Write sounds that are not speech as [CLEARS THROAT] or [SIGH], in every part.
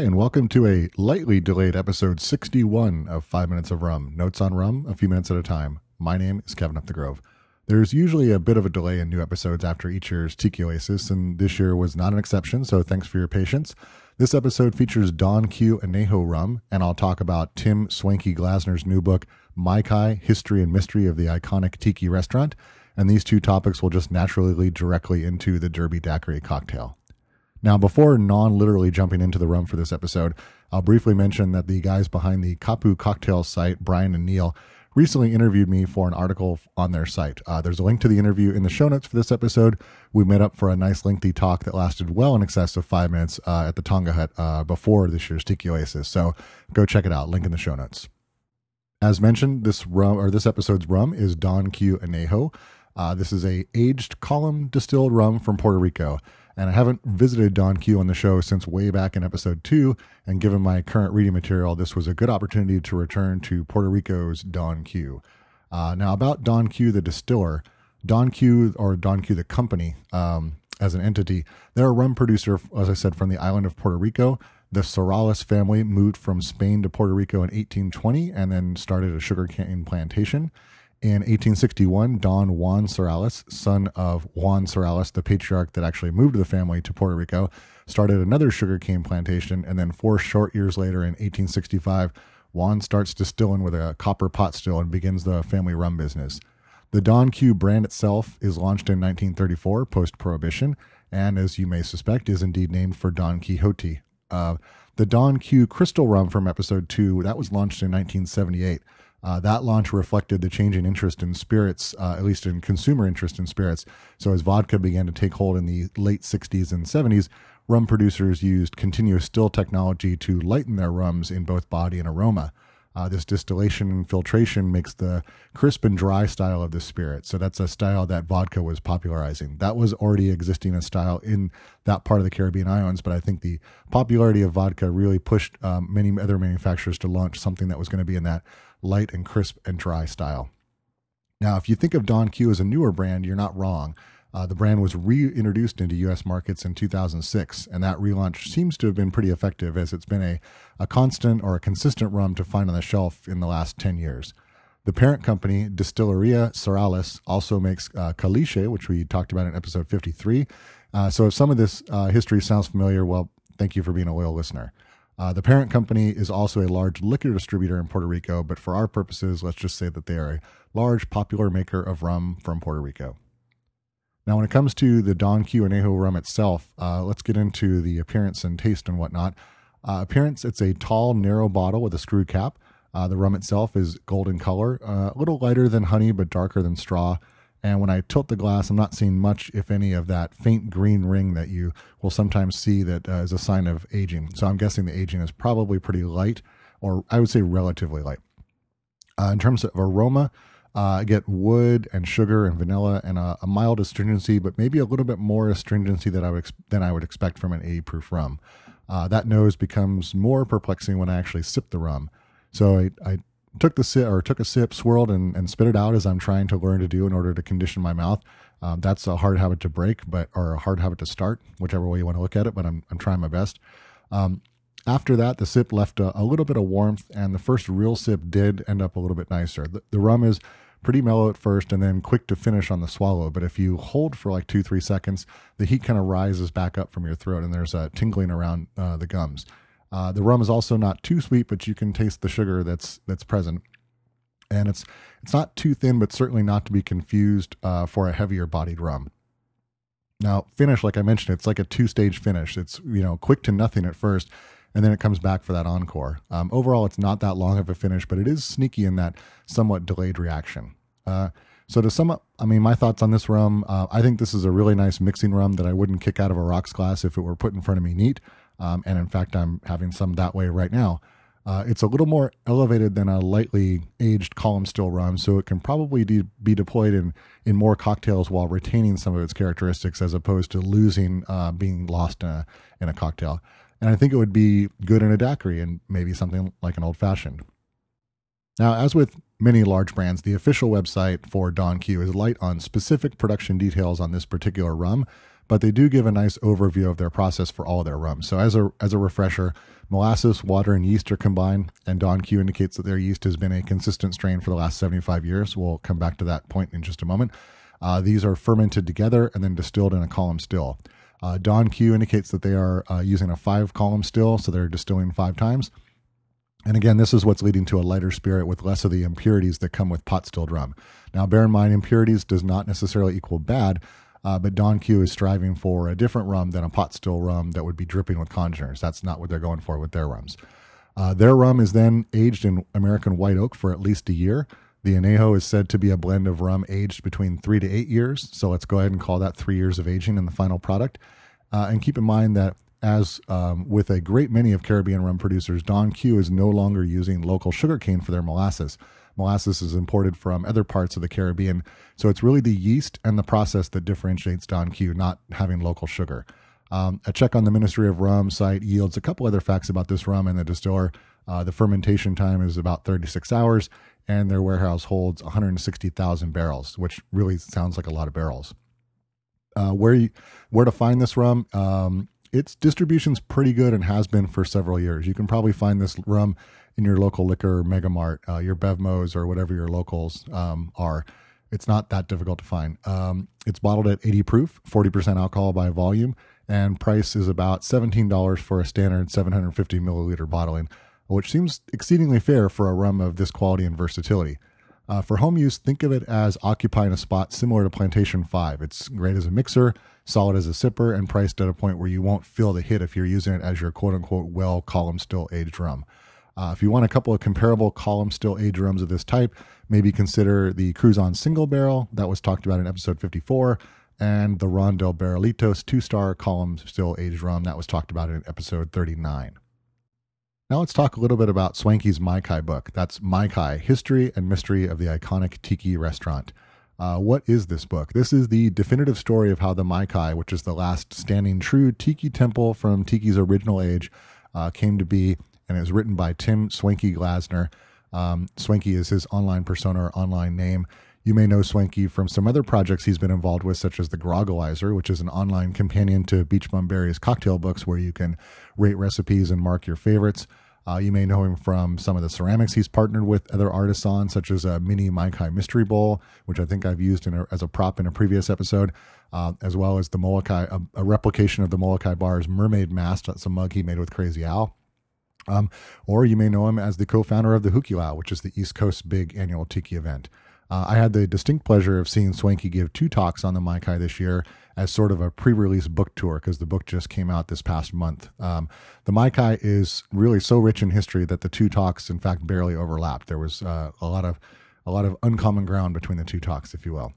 Hi, and welcome to a lightly delayed episode 61 of 5 Minutes of Rum. Notes on rum, a few minutes at a time. My name is Kevin Upthegrove. There's usually a bit of a delay in new episodes after each year's Tiki Oasis, and this year was not an exception, so thanks for your patience. This episode features Don Q Anejo Rum, and I'll talk about Tim Swanky Glazner's new book, Maikai History and Mystery of the Iconic Tiki Restaurant, and these two topics will just naturally lead directly into the Derby Daiquiri cocktail. Now, before non literally jumping into the rum for this episode, I'll briefly mention that the guys behind the Kapu cocktail site, Brian and Neil, recently interviewed me for an article on their site. Uh, there's a link to the interview in the show notes for this episode. We met up for a nice lengthy talk that lasted well in excess of five minutes uh, at the Tonga Hut uh, before this year's Tiki Oasis. So go check it out. Link in the show notes. As mentioned, this rum or this episode's rum is Don Q Anejo. Uh, this is a aged column distilled rum from Puerto Rico and I haven't visited Don Q on the show since way back in episode two. And given my current reading material, this was a good opportunity to return to Puerto Rico's Don Q. Uh, now, about Don Q, the distiller, Don Q or Don Q, the company um, as an entity, they're a rum producer, as I said, from the island of Puerto Rico. The Serrallés family moved from Spain to Puerto Rico in 1820 and then started a sugarcane plantation. In 1861, Don Juan Serrallés, son of Juan Serrallés, the patriarch that actually moved the family to Puerto Rico, started another sugarcane plantation. And then four short years later, in 1865, Juan starts distilling with a copper pot still and begins the family rum business. The Don Q brand itself is launched in 1934, post Prohibition, and as you may suspect, is indeed named for Don Quixote. Uh, the Don Q Crystal Rum from episode 2, that was launched in 1978. Uh, that launch reflected the changing interest in spirits, uh, at least in consumer interest in spirits. So, as vodka began to take hold in the late 60s and 70s, rum producers used continuous still technology to lighten their rums in both body and aroma. Uh, this distillation and filtration makes the crisp and dry style of the spirit. So that's a style that vodka was popularizing. That was already existing a style in that part of the Caribbean islands, but I think the popularity of vodka really pushed um, many other manufacturers to launch something that was going to be in that light and crisp and dry style. Now, if you think of Don Q as a newer brand, you're not wrong. Uh, the brand was reintroduced into U.S. markets in 2006, and that relaunch seems to have been pretty effective as it's been a, a constant or a consistent rum to find on the shelf in the last 10 years. The parent company, Distilleria Serrallés, also makes uh, Caliche, which we talked about in episode 53. Uh, so if some of this uh, history sounds familiar, well, thank you for being a loyal listener. Uh, the parent company is also a large liquor distributor in Puerto Rico, but for our purposes, let's just say that they are a large, popular maker of rum from Puerto Rico. Now, when it comes to the Don Q Anejo rum itself, uh, let's get into the appearance and taste and whatnot. Uh, appearance, it's a tall, narrow bottle with a screw cap. Uh, the rum itself is golden color, uh, a little lighter than honey, but darker than straw. And when I tilt the glass, I'm not seeing much, if any, of that faint green ring that you will sometimes see that uh, is a sign of aging. So I'm guessing the aging is probably pretty light, or I would say relatively light. Uh, in terms of aroma, uh, I get wood and sugar and vanilla and a, a, mild astringency, but maybe a little bit more astringency I would than I would expect from an 80 proof rum. Uh, that nose becomes more perplexing when I actually sip the rum. So I, I took the sip or took a sip, swirled and, and spit it out as I'm trying to learn to do in order to condition my mouth. Um, that's a hard habit to break, but or a hard habit to start, whichever way you want to look at it. But I'm I'm trying my best. Um, after that, the sip left a, a, little bit of warmth, and the first real sip did end up a little bit nicer. The, the, rum is pretty mellow at first and then quick to finish on the swallow. But if you hold for like two, three seconds, the heat kind of rises back up from your throat, and there's a tingling around uh, the gums. Uh, the rum is also not too sweet, but you can taste the sugar that's that's present, and it's it's not too thin, but certainly not to be confused uh, for a heavier bodied rum. Now, finish, like I mentioned, it's like a two stage finish. It's you know quick to nothing at first, and then it comes back for that encore. Um, overall, it's not that long of a finish, but it is sneaky in that somewhat delayed reaction. Uh, so to sum up, I mean, my thoughts on this rum, uh, I think this is a really nice mixing rum that I wouldn't kick out of a rocks glass if it were put in front of me neat. Um, and in fact, I'm having some that way right now. Uh, it's a little more elevated than a lightly aged column still rum, so it can probably de- be deployed in, in more cocktails while retaining some of its characteristics as opposed to losing, uh, being lost in a, in a cocktail. And I think it would be good in a daiquiri and maybe something like an old fashioned. Now, as with many large brands, the official website for Don Q is light on specific production details on this particular rum, but they do give a nice overview of their process for all their rums. So as a as a refresher, molasses, water, and yeast are combined, and Don Q indicates that their yeast has been a consistent strain for the last 75 years. We'll come back to that point in just a moment. Uh, these are fermented together and then distilled in a column still. Uh, Don Q indicates that they are uh, using a five column still, so they're distilling five times. And again, this is what's leading to a lighter spirit with less of the impurities that come with pot stilled rum. Now, bear in mind, impurities does not necessarily equal bad, uh, but Don Q is striving for a different rum than a pot still rum that would be dripping with congeners. That's not what they're going for with their rums. Uh, their rum is then aged in American white oak for at least a year. The anejo is said to be a blend of rum aged between three to eight years. So let's go ahead and call that three years of aging in the final product. Uh, and keep in mind that as um, with a great many of Caribbean rum producers, Don Q is no longer using local sugarcane for their molasses. Molasses is imported from other parts of the Caribbean. So it's really the yeast and the process that differentiates Don Q, not having local sugar. Um, a check on the Ministry of Rum site yields a couple other facts about this rum and the distiller. Uh, the fermentation time is about 36 hours, and their warehouse holds 160,000 barrels, which really sounds like a lot of barrels. Uh, where you, where to find this rum? Um, its distribution's pretty good and has been for several years. You can probably find this rum in your local liquor megamart, uh, your Bevmos or whatever your locals um, are. It's not that difficult to find. Um, it's bottled at 80 proof, 40% alcohol by volume, and price is about $17 for a standard 750 milliliter bottling, which seems exceedingly fair for a rum of this quality and versatility. Uh, for home use, think of it as occupying a spot similar to Plantation 5. It's great as a mixer, solid as a sipper, and priced at a point where you won't feel the hit if you're using it as your quote unquote well column still aged rum. Uh, if you want a couple of comparable column still aged rums of this type, maybe consider the Cruzan single barrel that was talked about in episode 54 and the Ron del Barrilitos two star column still aged rum that was talked about in episode 39. Now let's talk a little bit about Swanky's Mai Kai book. That's Mai Kai, History and Mystery of the Iconic Tiki Restaurant. Uh, what is this book? This is the definitive story of how the Mai Kai, which is the last standing true Tiki temple from Tiki's original age, uh, came to be, and it was written by Tim Swanky Glazner. Um, Swanky is his online persona or online name. You may know Swanky from some other projects he's been involved with, such as the Grogalizer, which is an online companion to Beach Bum Berry's cocktail books where you can rate recipes and mark your favorites. Uh, you may know him from some of the ceramics he's partnered with other artists on, such as a mini Mai Kai mystery bowl, which I think I've used a, as a prop in a previous episode, uh, as well as the Molokai, a, a, replication of the Molokai Bar's mermaid mast. That's a mug he made with Crazy Al. Um, or you may know him as the co-founder of the Hukilau, which is the East Coast big annual tiki event. Uh, I had the distinct pleasure of seeing Swanky give two talks on the Maikai this year as sort of a pre-release book tour because the book just came out this past month. Um, the Maikai is really so rich in history that the two talks, in fact, barely overlapped. There was uh, a lot of a lot of uncommon ground between the two talks, if you will.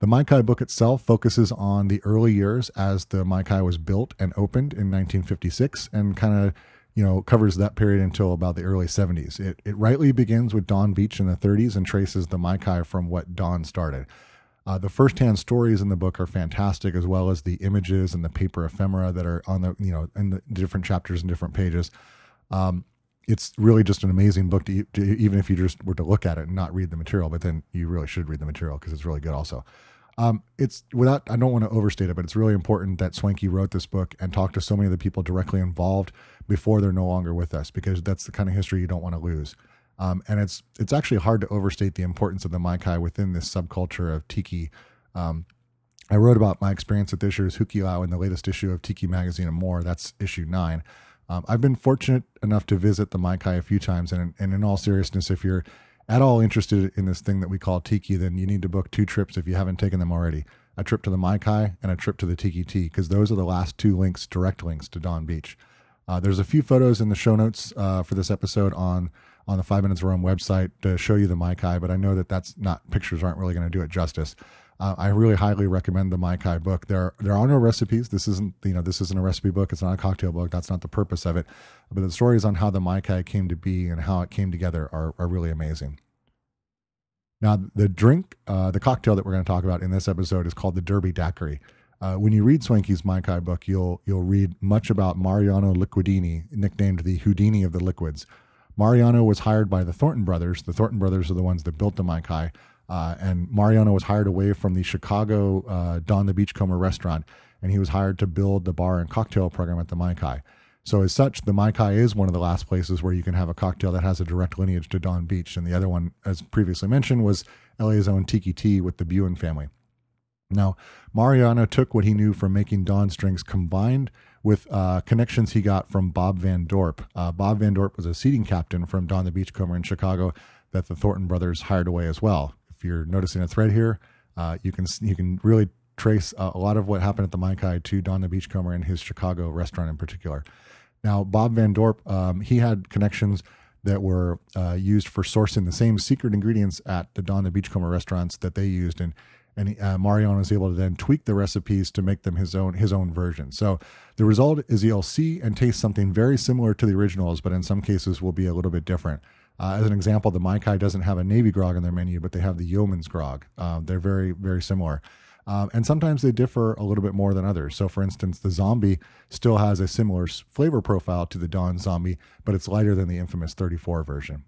The Maikai book itself focuses on the early years as the Maikai was built and opened in 1956 and kind of you know, covers that period until about the early 70s. It, it rightly begins with Don Beach in the 30s and traces the Maikai from what Don started. Uh, the firsthand stories in the book are fantastic, as well as the images and the paper ephemera that are on the, you know, in the different chapters and different pages. Um, it's really just an amazing book to, to, even if you just were to look at it and not read the material, but then you really should read the material because it's really good also. Um, it's without I don't want to overstate it, but it's really important that Swanky wrote this book and talked to so many of the people directly involved before they're no longer with us, because that's the kind of history you don't want to lose. Um, and it's it's actually hard to overstate the importance of the Maikai within this subculture of Tiki. Um, I wrote about my experience at this year's Hukilau in the latest issue of Tiki Magazine and more. That's issue nine. Um, I've been fortunate enough to visit the Maikai a few times, and, and in all seriousness, if you're at all interested in this thing that we call Tiki, then you need to book two trips if you haven't taken them already a trip to the Mai Kai and a trip to the Tiki-Ti, because those are the last two links, direct links to Don Beach. Uh, there's a few photos in the show notes uh, for this episode on on the Five Minutes of Rum website to show you the Mai Kai, but I know that that's not pictures aren't really going to do it justice. Uh, I really highly recommend the Mai Kai book. There, there are no recipes. This isn't, you know, this isn't a recipe book. It's not a cocktail book. That's not the purpose of it. But the stories on how the Mai Kai came to be and how it came together are, are really amazing. Now, the drink, uh, the cocktail that we're going to talk about in this episode is called the Derby Daiquiri. Uh, when you read Swanky's Mai Kai book, you'll you'll read much about Mariano Licudine, nicknamed the Houdini of the liquids. Mariano was hired by the Thornton brothers. The Thornton brothers are the ones that built the Mai Kai. Uh, and Mariano was hired away from the Chicago uh, Don the Beachcomber restaurant and he was hired to build the bar and cocktail program at the Maikai. So, as such, the Maikai is one of the last places where you can have a cocktail that has a direct lineage to Don Beach. And the other one, as previously mentioned, was LA's own Tiki-Ti with the Buhen family. Now, Mariano took what he knew from making Don's drinks combined with uh, connections he got from Bob Van Dorp. Uh, Bob Van Dorp was a seating captain from Don the Beachcomber in Chicago that the Thornton brothers hired away as well. If you're noticing a thread here, uh, you can you can really trace a lot of what happened at the Maikai to Don the Beachcomber and his Chicago restaurant in particular. Now, Bob Van Dorp, um, he had connections that were uh, used for sourcing the same secret ingredients at the Don the Beachcomber restaurants that they used, and and uh, Mariano is able to then tweak the recipes to make them his own his own version. So the result is you'll see and taste something very similar to the originals, but in some cases will be a little bit different. Uh, as an example, the Maikai doesn't have a Navy grog on their menu, but they have the Yeoman's grog. Uh, they're very very similar. Um, and sometimes they differ a little bit more than others. So, for instance, the zombie still has a similar flavor profile to the Dawn zombie, but it's lighter than the infamous 34 version.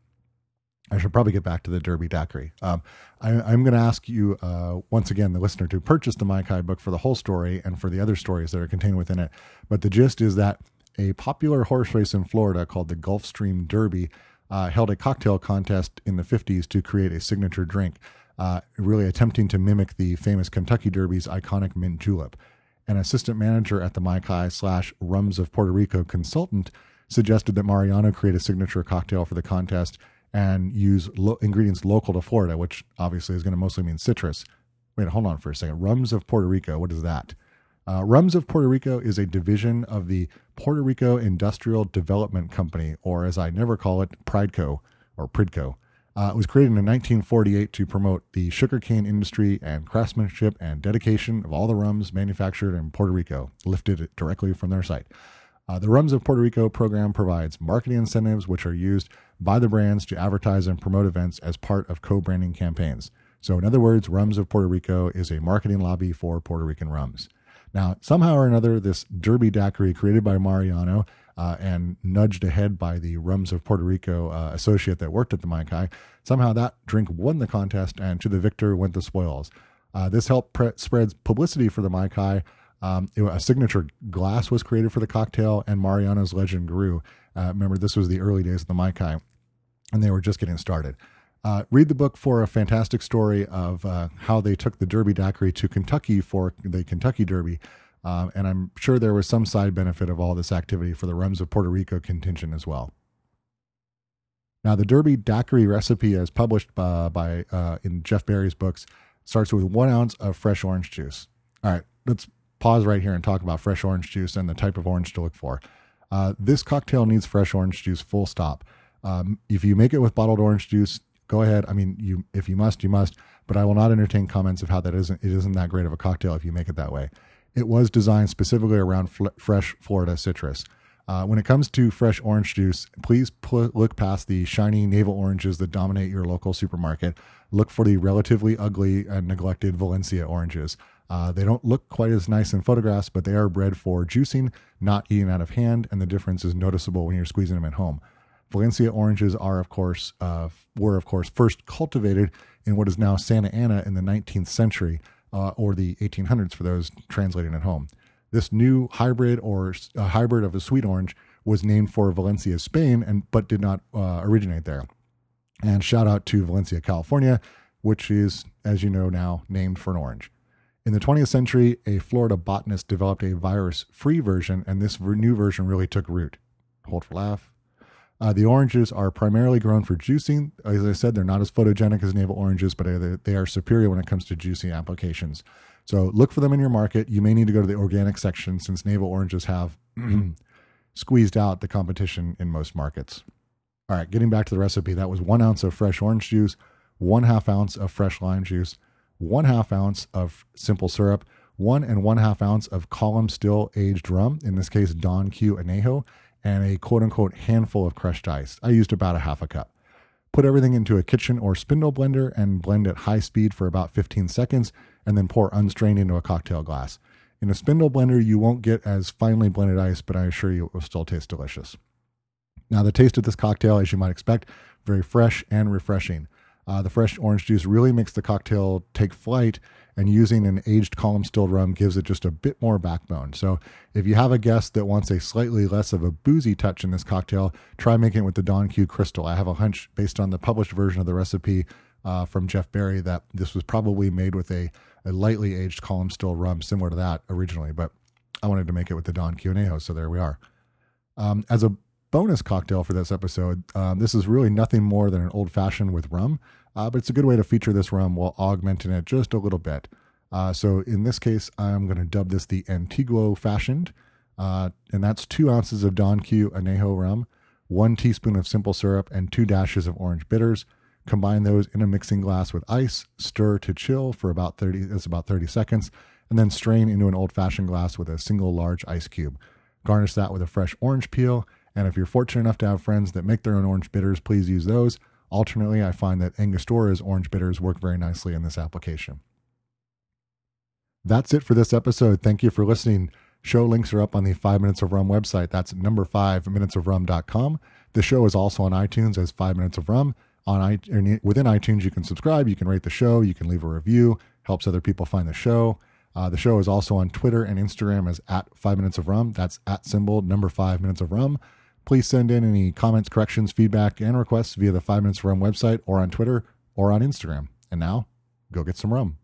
I should probably get back to the Derby Daiquiri. Um, I, am going to ask you uh, once again, the listener, to purchase the Maikai book for the whole story and for the other stories that are contained within it. But the gist is that a popular horse race in Florida called the Gulfstream Derby uh, held a cocktail contest in the 50s to create a signature drink, uh, really attempting to mimic the famous Kentucky Derby's iconic mint julep. An assistant manager at the Maikai slash Rums of Puerto Rico consultant suggested that Mariano create a signature cocktail for the contest and use lo- ingredients local to Florida, which obviously is going to mostly mean citrus. Wait, hold on for a second. Rums of Puerto Rico, what is that? Uh, Rums of Puerto Rico is a division of the Puerto Rico Industrial Development Company, or as I never call it, Prideco or Pridco. Uh, it was created in 1948 to promote the sugarcane industry and craftsmanship and dedication of all the rums manufactured in Puerto Rico, lifted directly from their site. Uh, the Rums of Puerto Rico program provides marketing incentives which are used by the brands to advertise and promote events as part of co branding campaigns. So, in other words, Rums of Puerto Rico is a marketing lobby for Puerto Rican rums. Now, somehow or another, this Derby Daiquiri created by Mariano uh, and nudged ahead by the Rums of Puerto Rico uh, associate that worked at the Maikai, somehow that drink won the contest and to the victor went the spoils. Uh, this helped pre- spread publicity for the Maikai. Um, it, a signature glass was created for the cocktail, and Mariano's legend grew. Uh, remember, this was the early days of the Maikai and they were just getting started. Uh, read the book for a fantastic story of uh, how they took the Derby Daiquiri to Kentucky for the Kentucky Derby. Uh, and I'm sure there was some side benefit of all this activity for the Rums of Puerto Rico contingent as well. Now, the Derby Daiquiri recipe, as published by, by uh, in Jeff Berry's books, starts with one ounce of fresh orange juice. All right, let's pause right here and talk about fresh orange juice and the type of orange to look for. Uh, this cocktail needs fresh orange juice, full stop. Um, if you make it with bottled orange juice, go ahead. I mean, you if you must, you must. But I will not entertain comments of how that isn't it isn't that great of a cocktail if you make it that way. It was designed specifically around fl- fresh Florida citrus. Uh, when it comes to fresh orange juice, please put, look past the shiny navel oranges that dominate your local supermarket. Look for the relatively ugly and neglected Valencia oranges. Uh, they don't look quite as nice in photographs, but they are bred for juicing, not eating out of hand, and the difference is noticeable when you're squeezing them at home. Valencia oranges are, of course, uh, were of course first cultivated in what is now Santa Ana in the 19th century uh, or the 1800s for those translating at home. This new hybrid or hybrid of a sweet orange was named for Valencia, Spain, and but did not uh, originate there. And shout out to Valencia, California, which is, as you know now, named for an orange. In the 20th century, a Florida botanist developed a virus-free version, and this new version really took root. Hold for laugh. Uh, the oranges are primarily grown for juicing. As I said, they're not as photogenic as navel oranges, but they are superior when it comes to juicing applications. So look for them in your market. You may need to go to the organic section since navel oranges have [CLEARS THROAT] squeezed out the competition in most markets. All right, getting back to the recipe, that was one ounce of fresh orange juice, one half ounce of fresh lime juice, one half ounce of simple syrup, one and one half ounce of column still aged rum, in this case Don Q Anejo, and a quote unquote handful of crushed ice. I used about a half a cup. Put everything into a kitchen or spindle blender and blend at high speed for about 15 seconds, and then pour unstrained into a cocktail glass. In a spindle blender, you won't get as finely blended ice, but I assure you it will still taste delicious. Now, the taste of this cocktail, as you might expect, very fresh and refreshing. Uh, the fresh orange juice really makes the cocktail take flight, and using an aged column still rum gives it just a bit more backbone. So, if you have a guest that wants a slightly less of a boozy touch in this cocktail, try making it with the Don Q Crystal. I have a hunch based on the published version of the recipe uh, from Jeff Berry that this was probably made with a, a lightly aged column still rum similar to that originally, but I wanted to make it with the Don Q Anejo, so there we are. Um, as a bonus cocktail for this episode. Um, this is really nothing more than an old fashioned with rum, uh, but it's a good way to feature this rum while augmenting it just a little bit. Uh, so in this case, I'm going to dub this the Antiguo fashioned, uh, and that's two ounces of Don Q Anejo rum, one teaspoon of simple syrup, and two dashes of orange bitters. Combine those in a mixing glass with ice, stir to chill for about 30, that's about 30 seconds, and then strain into an old fashioned glass with a single large ice cube. Garnish that with a fresh orange peel and if you're fortunate enough to have friends that make their own orange bitters, please use those. Alternately, I find that Angostura's orange bitters work very nicely in this application. That's it for this episode. Thank you for listening. Show links are up on the 5 Minutes of Rum website. That's number 5 minutesofrum.com. The show is also on iTunes as 5 Minutes of Rum. On within iTunes, you can subscribe, you can rate the show, you can leave a review, helps other people find the show. Uh, the show is also on Twitter and Instagram as at 5 Minutes of Rum. That's at symbol number 5 Minutes of Rum. Please send in any comments, corrections, feedback, and requests via the 5 Minutes Rum website or on Twitter or on Instagram. And now, go get some rum.